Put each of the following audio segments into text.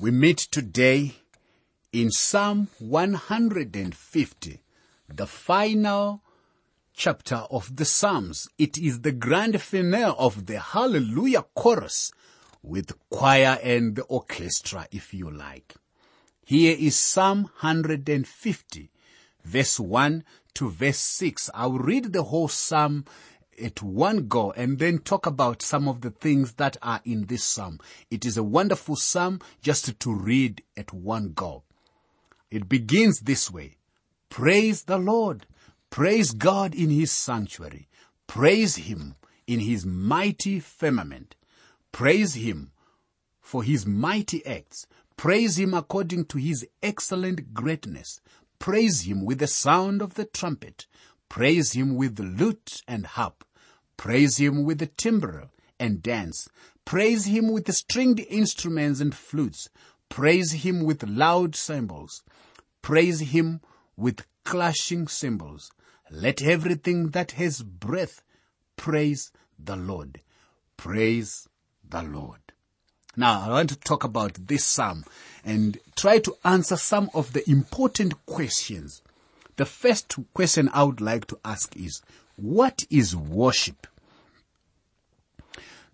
We meet today in Psalm 150, the final chapter of the Psalms. It is the grand finale of the Hallelujah chorus with choir and the orchestra, if you like. Here is Psalm 150, verse 1 to verse 6. I'll read the whole Psalm at one go and then talk about some of the things that are in this Psalm. It is a wonderful Psalm just to read at one go. It begins this way. Praise the Lord. Praise God in His sanctuary. Praise Him in His mighty firmament. Praise Him for His mighty acts. Praise Him according to His excellent greatness. Praise Him with the sound of the trumpet. Praise Him with the lute and harp. Praise Him with the timbrel and dance. Praise Him with the stringed instruments and flutes. Praise Him with loud cymbals. Praise Him with clashing cymbals. Let everything that has breath praise the Lord. Praise the Lord. Now, I want to talk about this psalm and try to answer some of the important questions. The first question I would like to ask is, what is worship?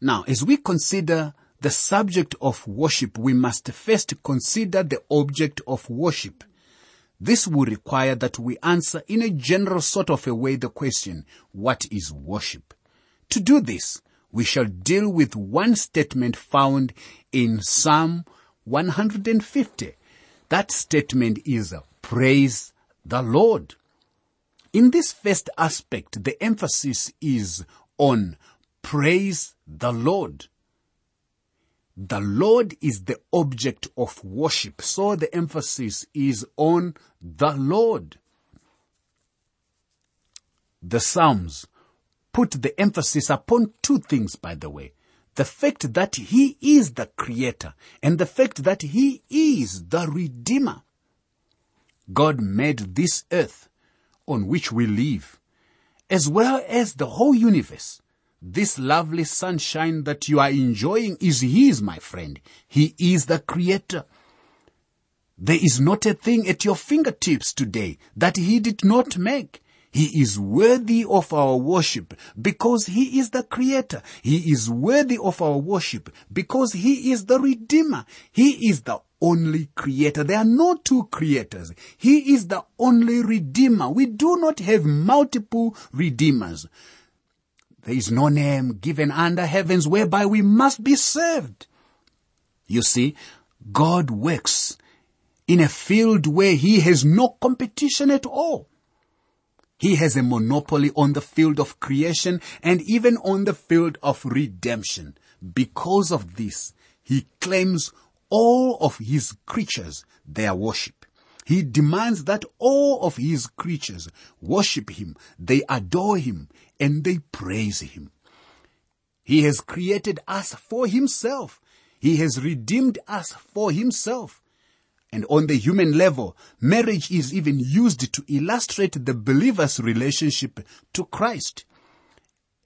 Now, as we consider the subject of worship, we must first consider the object of worship. This will require that we answer in a general sort of a way the question, what is worship? To do this, we shall deal with one statement found in Psalm 150. That statement is praise the Lord. In this first aspect, the emphasis is on praise the Lord. The Lord is the object of worship, so the emphasis is on the Lord. The Psalms put the emphasis upon two things, by the way. The fact that He is the Creator and the fact that He is the Redeemer. God made this earth on which we live, as well as the whole universe. This lovely sunshine that you are enjoying is His, my friend. He is the Creator. There is not a thing at your fingertips today that He did not make. He is worthy of our worship because He is the Creator. He is worthy of our worship because He is the Redeemer. He is the only Creator. There are no two Creators. He is the only Redeemer. We do not have multiple Redeemers. There is no name given under heavens whereby we must be saved. You see, God works in a field where He has no competition at all. He has a monopoly on the field of creation and even on the field of redemption. Because of this, He claims all of His creatures their worship. He demands that all of His creatures worship Him, they adore Him, and they praise Him. He has created us for Himself. He has redeemed us for Himself. And on the human level, marriage is even used to illustrate the believer's relationship to Christ.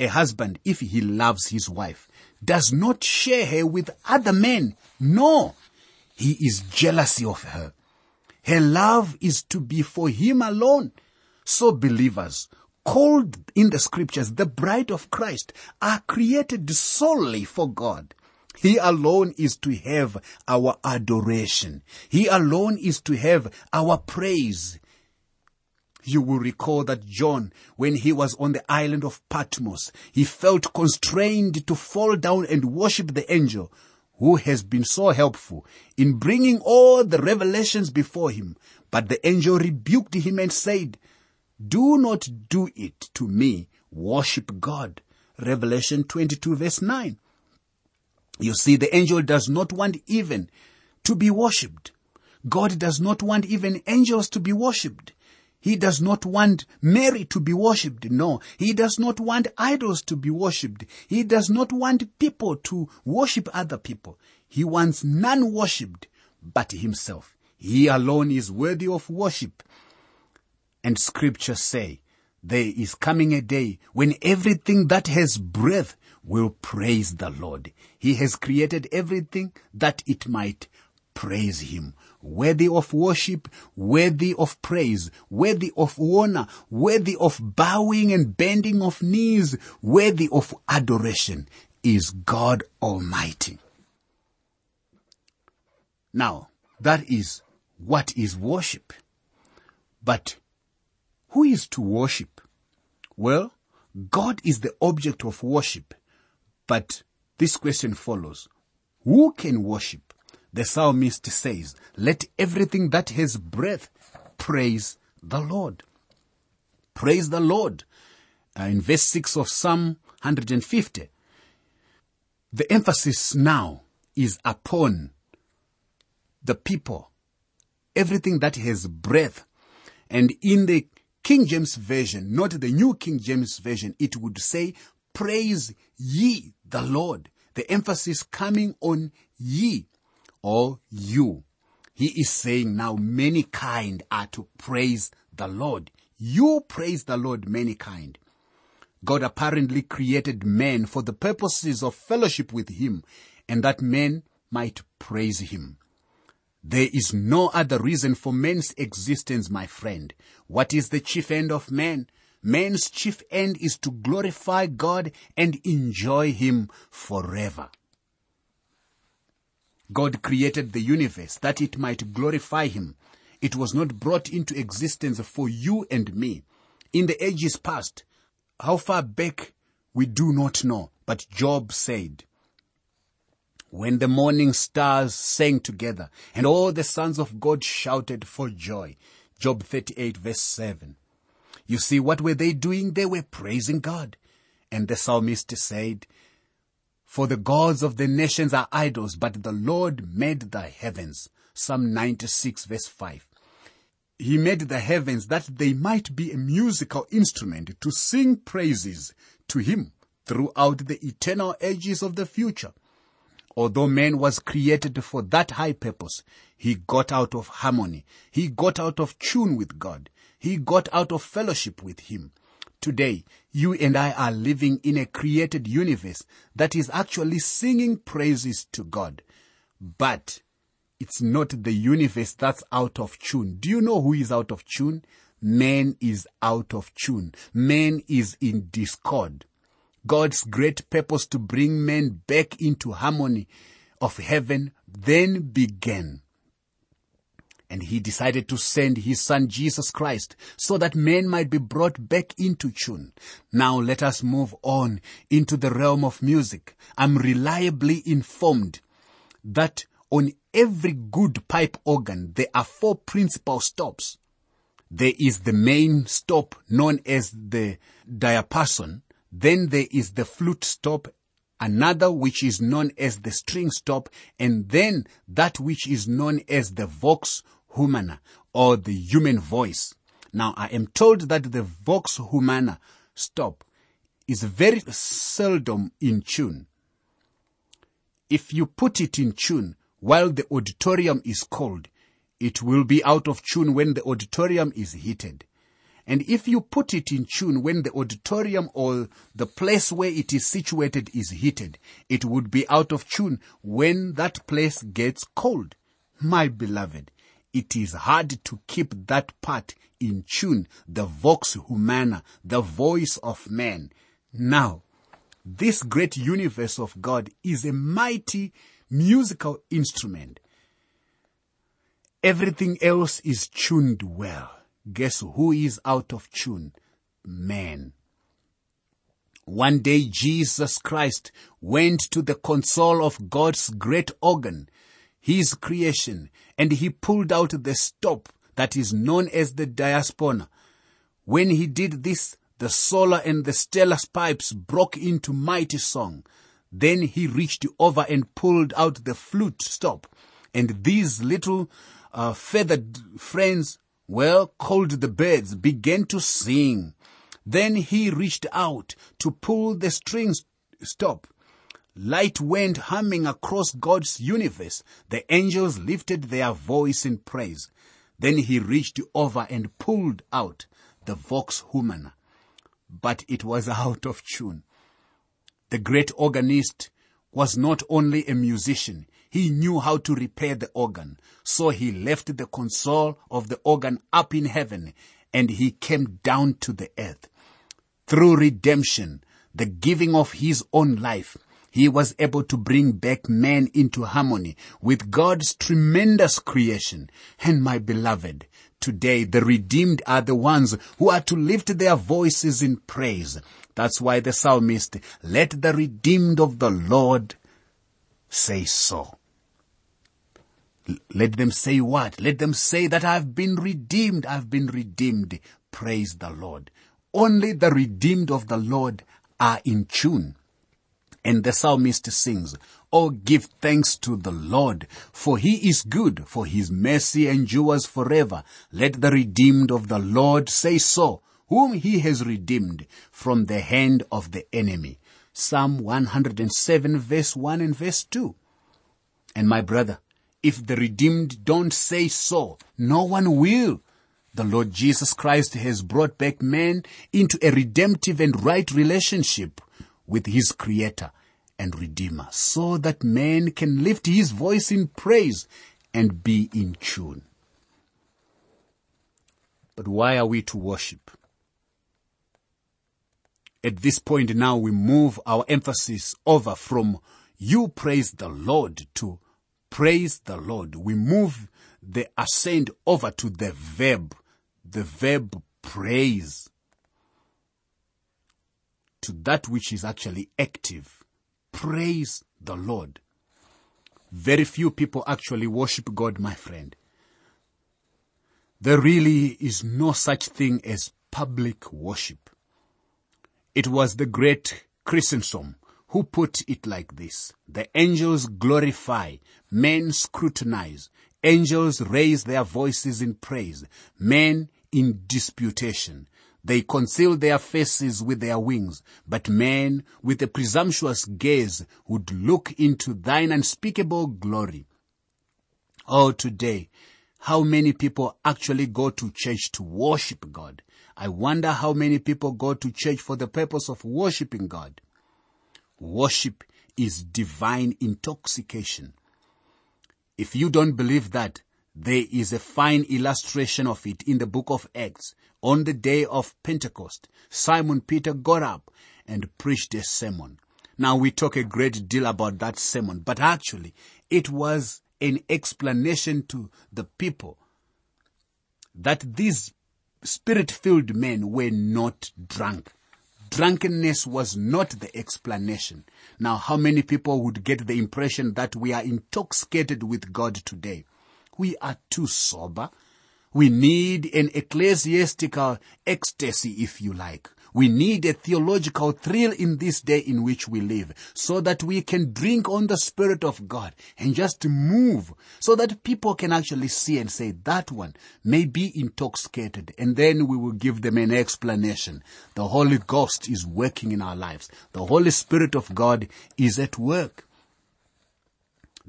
A husband, if he loves his wife, does not share her with other men. No, he is jealousy of her. Her love is to be for him alone. So believers, called in the scriptures the bride of Christ, are created solely for God. He alone is to have our adoration. He alone is to have our praise. You will recall that John, when he was on the island of Patmos, he felt constrained to fall down and worship the angel who has been so helpful in bringing all the revelations before him. But the angel rebuked him and said, do not do it to me. Worship God. Revelation 22 verse 9. You see, the angel does not want even to be worshipped. God does not want even angels to be worshipped. He does not want Mary to be worshipped. No. He does not want idols to be worshipped. He does not want people to worship other people. He wants none worshipped but himself. He alone is worthy of worship. And scriptures say, there is coming a day when everything that has breath will praise the Lord. He has created everything that it might praise him. Worthy of worship, worthy of praise, worthy of honor, worthy of bowing and bending of knees, worthy of adoration is God Almighty. Now, that is what is worship. But who is to worship? Well, God is the object of worship. But this question follows. Who can worship? The psalmist says, let everything that has breath praise the Lord. Praise the Lord. Uh, in verse 6 of Psalm 150, the emphasis now is upon the people. Everything that has breath. And in the King James Version, not the New King James Version, it would say, praise ye the Lord. The emphasis coming on ye or you. He is saying now many kind are to praise the Lord. You praise the Lord many kind. God apparently created man for the purposes of fellowship with him and that men might praise him. There is no other reason for man's existence, my friend. What is the chief end of man? Man's chief end is to glorify God and enjoy Him forever. God created the universe that it might glorify Him. It was not brought into existence for you and me. In the ages past, how far back we do not know, but Job said, when the morning stars sang together and all the sons of God shouted for joy. Job 38 verse 7. You see, what were they doing? They were praising God. And the psalmist said, For the gods of the nations are idols, but the Lord made the heavens. Psalm 96 verse 5. He made the heavens that they might be a musical instrument to sing praises to Him throughout the eternal ages of the future. Although man was created for that high purpose, he got out of harmony. He got out of tune with God. He got out of fellowship with Him. Today, you and I are living in a created universe that is actually singing praises to God. But it's not the universe that's out of tune. Do you know who is out of tune? Man is out of tune. Man is in discord. God's great purpose to bring men back into harmony of heaven then began. And he decided to send his son Jesus Christ so that men might be brought back into tune. Now let us move on into the realm of music. I'm reliably informed that on every good pipe organ there are four principal stops. There is the main stop known as the diapason. Then there is the flute stop, another which is known as the string stop, and then that which is known as the vox humana or the human voice. Now I am told that the vox humana stop is very seldom in tune. If you put it in tune while the auditorium is cold, it will be out of tune when the auditorium is heated. And if you put it in tune when the auditorium or the place where it is situated is heated, it would be out of tune when that place gets cold. My beloved, it is hard to keep that part in tune, the vox humana, the voice of man. Now, this great universe of God is a mighty musical instrument. Everything else is tuned well. Guess who is out of tune? Man. One day Jesus Christ went to the console of God's great organ, his creation, and he pulled out the stop that is known as the diapason. When he did this, the solar and the stellar pipes broke into mighty song. Then he reached over and pulled out the flute stop, and these little uh, feathered friends well, called the birds began to sing. Then he reached out to pull the strings stop. Light went humming across God's universe. The angels lifted their voice in praise. Then he reached over and pulled out the vox humana. But it was out of tune. The great organist was not only a musician, he knew how to repair the organ. So he left the console of the organ up in heaven and he came down to the earth. Through redemption, the giving of his own life, he was able to bring back man into harmony with God's tremendous creation. And my beloved, today the redeemed are the ones who are to lift their voices in praise. That's why the psalmist, let the redeemed of the Lord say so. Let them say what? Let them say that I've been redeemed. I've been redeemed. Praise the Lord. Only the redeemed of the Lord are in tune. And the psalmist sings, Oh, give thanks to the Lord, for he is good, for his mercy endures forever. Let the redeemed of the Lord say so, whom he has redeemed from the hand of the enemy. Psalm 107 verse 1 and verse 2. And my brother, if the redeemed don't say so, no one will. The Lord Jesus Christ has brought back man into a redemptive and right relationship with his creator and redeemer so that man can lift his voice in praise and be in tune. But why are we to worship? At this point now we move our emphasis over from you praise the Lord to praise the Lord. We move the ascent over to the verb, the verb praise to that which is actually active. Praise the Lord. Very few people actually worship God, my friend. There really is no such thing as public worship. It was the great Chrysostom who put it like this. The angels glorify, men scrutinize, angels raise their voices in praise, men in disputation. They conceal their faces with their wings, but men with a presumptuous gaze would look into thine unspeakable glory. Oh, today, how many people actually go to church to worship God? I wonder how many people go to church for the purpose of worshiping God. Worship is divine intoxication. If you don't believe that, there is a fine illustration of it in the book of Acts. On the day of Pentecost, Simon Peter got up and preached a sermon. Now we talk a great deal about that sermon, but actually it was an explanation to the people that these spirit-filled men were not drunk. Drunkenness was not the explanation. Now, how many people would get the impression that we are intoxicated with God today? We are too sober. We need an ecclesiastical ecstasy, if you like. We need a theological thrill in this day in which we live so that we can drink on the Spirit of God and just move so that people can actually see and say that one may be intoxicated and then we will give them an explanation. The Holy Ghost is working in our lives. The Holy Spirit of God is at work.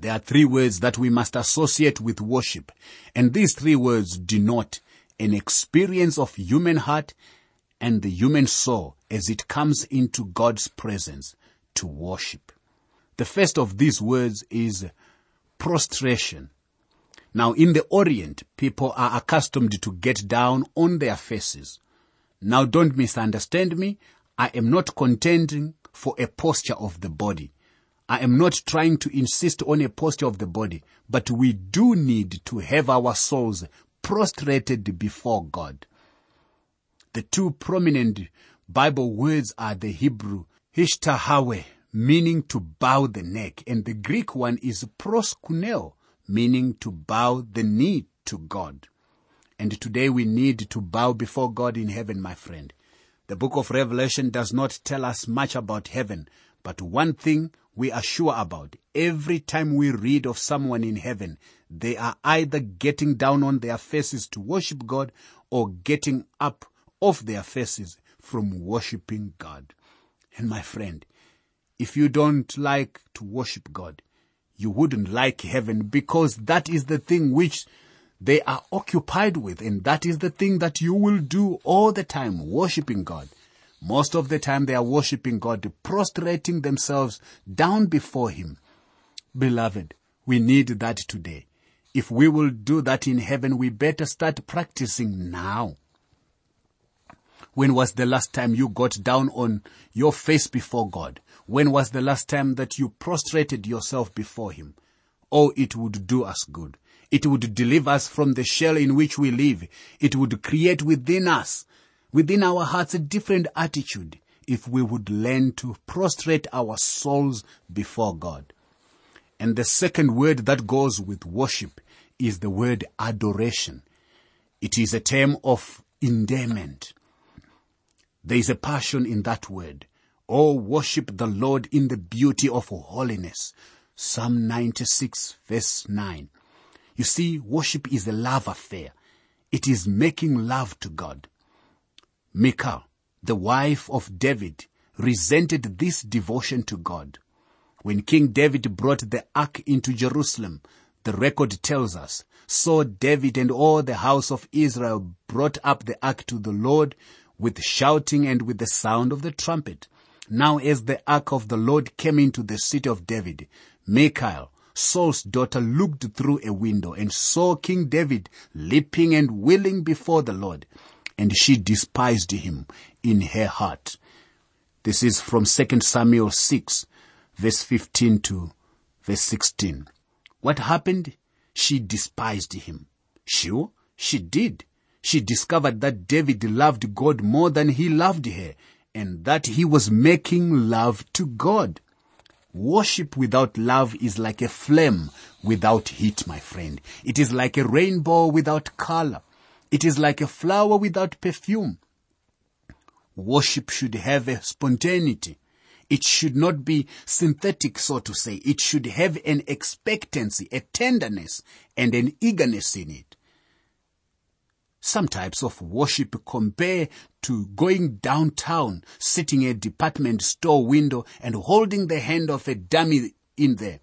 There are three words that we must associate with worship and these three words denote an experience of human heart and the human soul as it comes into God's presence to worship. The first of these words is prostration. Now in the Orient, people are accustomed to get down on their faces. Now don't misunderstand me. I am not contending for a posture of the body. I am not trying to insist on a posture of the body, but we do need to have our souls prostrated before God. The two prominent Bible words are the Hebrew hishtahawe, meaning to bow the neck, and the Greek one is proskuneo, meaning to bow the knee to God. And today we need to bow before God in heaven, my friend. The book of Revelation does not tell us much about heaven, but one thing we are sure about. Every time we read of someone in heaven, they are either getting down on their faces to worship God or getting up off their faces from worshiping God. And my friend, if you don't like to worship God, you wouldn't like heaven because that is the thing which they are occupied with and that is the thing that you will do all the time, worshiping God. Most of the time they are worshiping God, prostrating themselves down before Him. Beloved, We need that today. If we will do that in heaven, we better start practicing now. When was the last time you got down on your face before God? When was the last time that you prostrated yourself before Him? Oh, it would do us good. It would deliver us from the shell in which we live. It would create within us, within our hearts, a different attitude if we would learn to prostrate our souls before God. And the second word that goes with worship is the word adoration. It is a term of endearment. There is a passion in that word. Oh, worship the Lord in the beauty of holiness. Psalm 96 verse 9. You see, worship is a love affair. It is making love to God. Michal, the wife of David, resented this devotion to God. When King David brought the ark into Jerusalem, the record tells us, so David and all the house of Israel brought up the ark to the Lord with shouting and with the sound of the trumpet. Now as the ark of the Lord came into the city of David, Michal, Saul's daughter looked through a window and saw King David leaping and wheeling before the Lord, and she despised him in her heart. This is from 2 Samuel 6 verse 15 to verse 16. What happened? She despised him. Sure, she did. She discovered that David loved God more than he loved her and that he was making love to God. Worship without love is like a flame without heat, my friend. It is like a rainbow without color. It is like a flower without perfume. Worship should have a spontaneity. It should not be synthetic, so to say. It should have an expectancy, a tenderness, and an eagerness in it. Some types of worship compare to going downtown, sitting at a department store window and holding the hand of a dummy in there.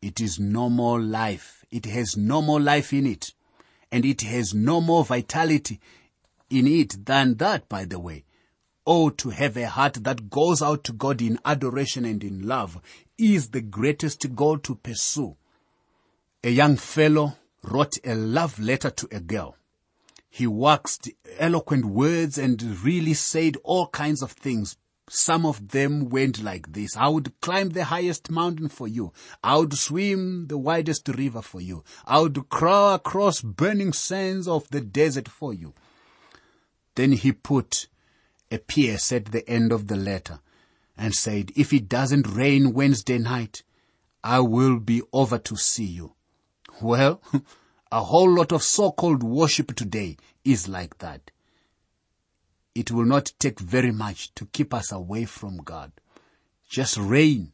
It is no more life. It has no more life in it. And it has no more vitality in it than that, by the way. Oh, to have a heart that goes out to God in adoration and in love is the greatest goal to pursue. A young fellow wrote a love letter to a girl. He waxed eloquent words and really said all kinds of things. Some of them went like this. I would climb the highest mountain for you. I would swim the widest river for you. I would crawl across burning sands of the desert for you. Then he put a PS at the end of the letter and said, if it doesn't rain Wednesday night, I will be over to see you. Well, a whole lot of so-called worship today is like that. It will not take very much to keep us away from God. Just rain.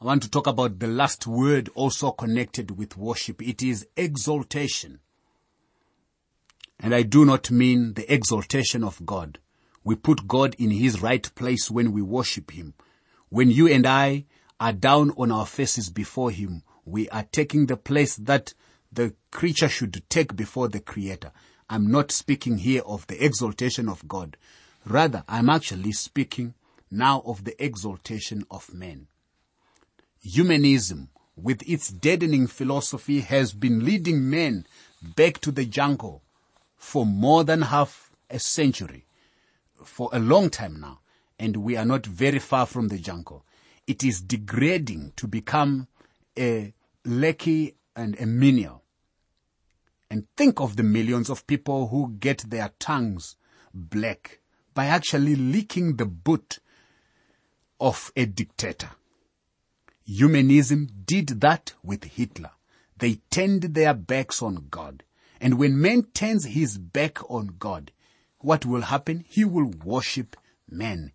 I want to talk about the last word also connected with worship. It is exaltation. And I do not mean the exaltation of God. We put God in His right place when we worship Him. When you and I are down on our faces before Him, we are taking the place that the creature should take before the Creator. I'm not speaking here of the exaltation of God. Rather, I'm actually speaking now of the exaltation of men. Humanism, with its deadening philosophy, has been leading men back to the jungle for more than half a century, for a long time now, and we are not very far from the jungle. It is degrading to become a lackey and a menial. And think of the millions of people who get their tongues black by actually licking the boot of a dictator. Humanism did that with Hitler. They turned their backs on God. And when man turns his back on God, what will happen? He will worship man.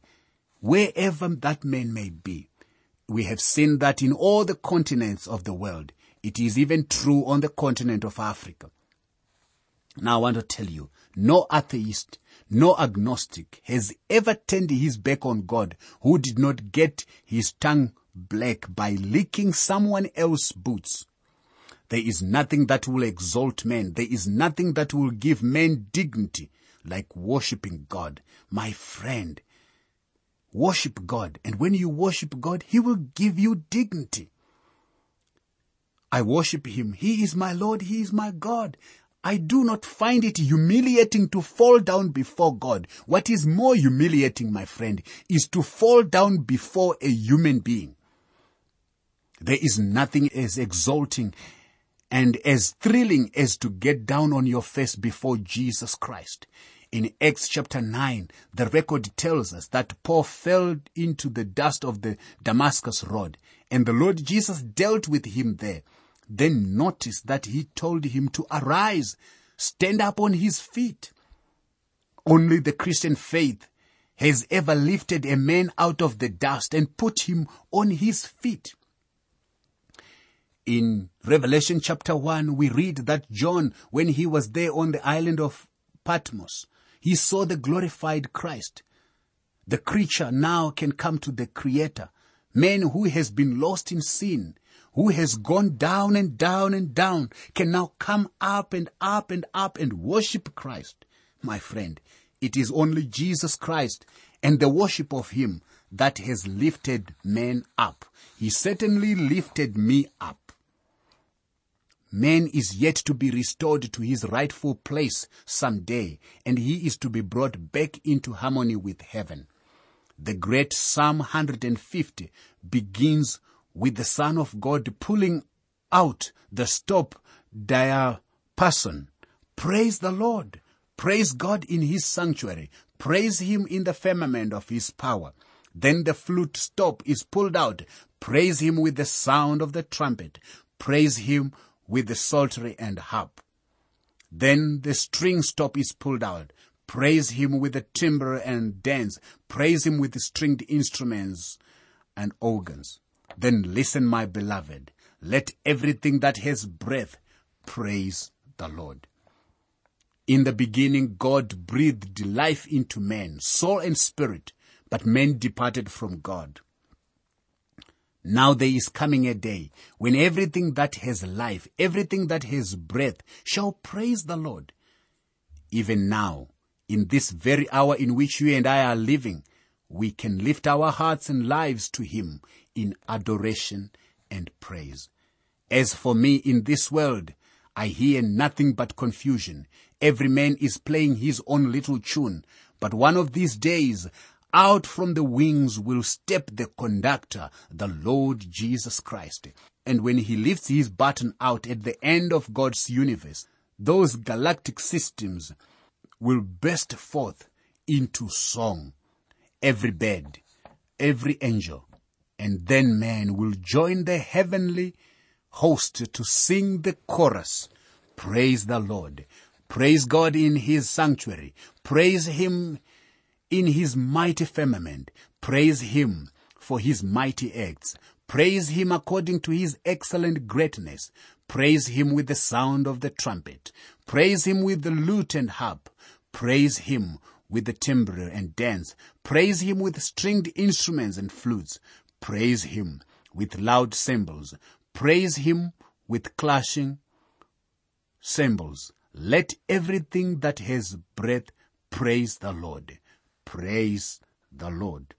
wherever that man may be. We have seen that in all the continents of the world. It is even true on the continent of Africa. Now I want to tell you, no atheist, no agnostic has ever turned his back on God who did not get his tongue black by licking someone else's boots. There is nothing that will exalt men. There is nothing that will give men dignity like worshipping God. My friend, Worship God. And when you worship God, He will give you dignity. I worship Him. He is my Lord. He is my God. I do not find it humiliating to fall down before God. What is more humiliating, my friend, is to fall down before a human being. There is nothing as exalting and as thrilling as to get down on your face before Jesus Christ. In Acts chapter 9, the record tells us that Paul fell into the dust of the Damascus road and the Lord Jesus dealt with him there. Then notice that he told him to arise, stand up on his feet. Only the Christian faith has ever lifted a man out of the dust and put him on his feet. In Revelation chapter 1, we read that John, when he was there on the island of Patmos, he saw the glorified Christ. The creature now can come to the creator. Man who has been lost in sin, who has gone down and down and down, can now come up and up and up and worship Christ. My friend, it is only Jesus Christ and the worship of Him that has lifted men up. He certainly lifted me up man is yet to be restored to his rightful place someday, and he is to be brought back into harmony with heaven. The great Psalm 150 begins with the Son of God pulling out the stop diapason. Praise the Lord. Praise God in his sanctuary. Praise him in the firmament of his power. Then the flute stop is pulled out. Praise him with the sound of the trumpet. Praise him with the psaltery and harp. Then the string stop is pulled out. Praise him with the timbrel and dance. Praise him with the stringed instruments and organs. Then listen, my beloved. Let everything that has breath praise the Lord. In the beginning, God breathed life into man, soul and spirit, but men departed from God. Now there is coming a day when everything that has life, everything that has breath shall praise the Lord. Even now, in this very hour in which you and I are living, we can lift our hearts and lives to Him in adoration and praise. As for me in this world, I hear nothing but confusion. Every man is playing his own little tune. But one of these days, out from the wings will step the conductor, the Lord Jesus Christ. And when he lifts his baton out at the end of God's universe, those galactic systems will burst forth into song. Every bird, every angel, and then man will join the heavenly host to sing the chorus. Praise the Lord. Praise God in his sanctuary. Praise him in his mighty firmament. Praise him for his mighty acts. Praise him according to his excellent greatness. Praise him with the sound of the trumpet. Praise him with the lute and harp. Praise him with the timbrel and dance. Praise him with stringed instruments and flutes. Praise him with loud cymbals. Praise him with clashing cymbals. Let everything that has breath praise the Lord. Praise the Lord.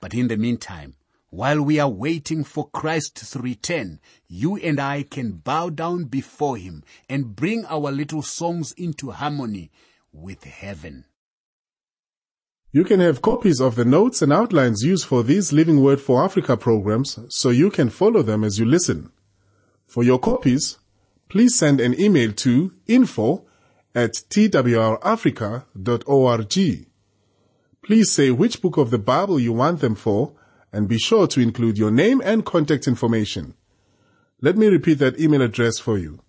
But in the meantime, while we are waiting for Christ's return, you and I can bow down before Him and bring our little songs into harmony with heaven. You can have copies of the notes and outlines used for these Living Word for Africa programs so you can follow them as you listen. For your copies, please send an email to info at twrafrica.org. Please say which book of the Bible you want them for and be sure to include your name and contact information. Let me repeat that email address for you.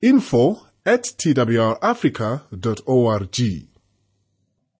info at twrafrica.org.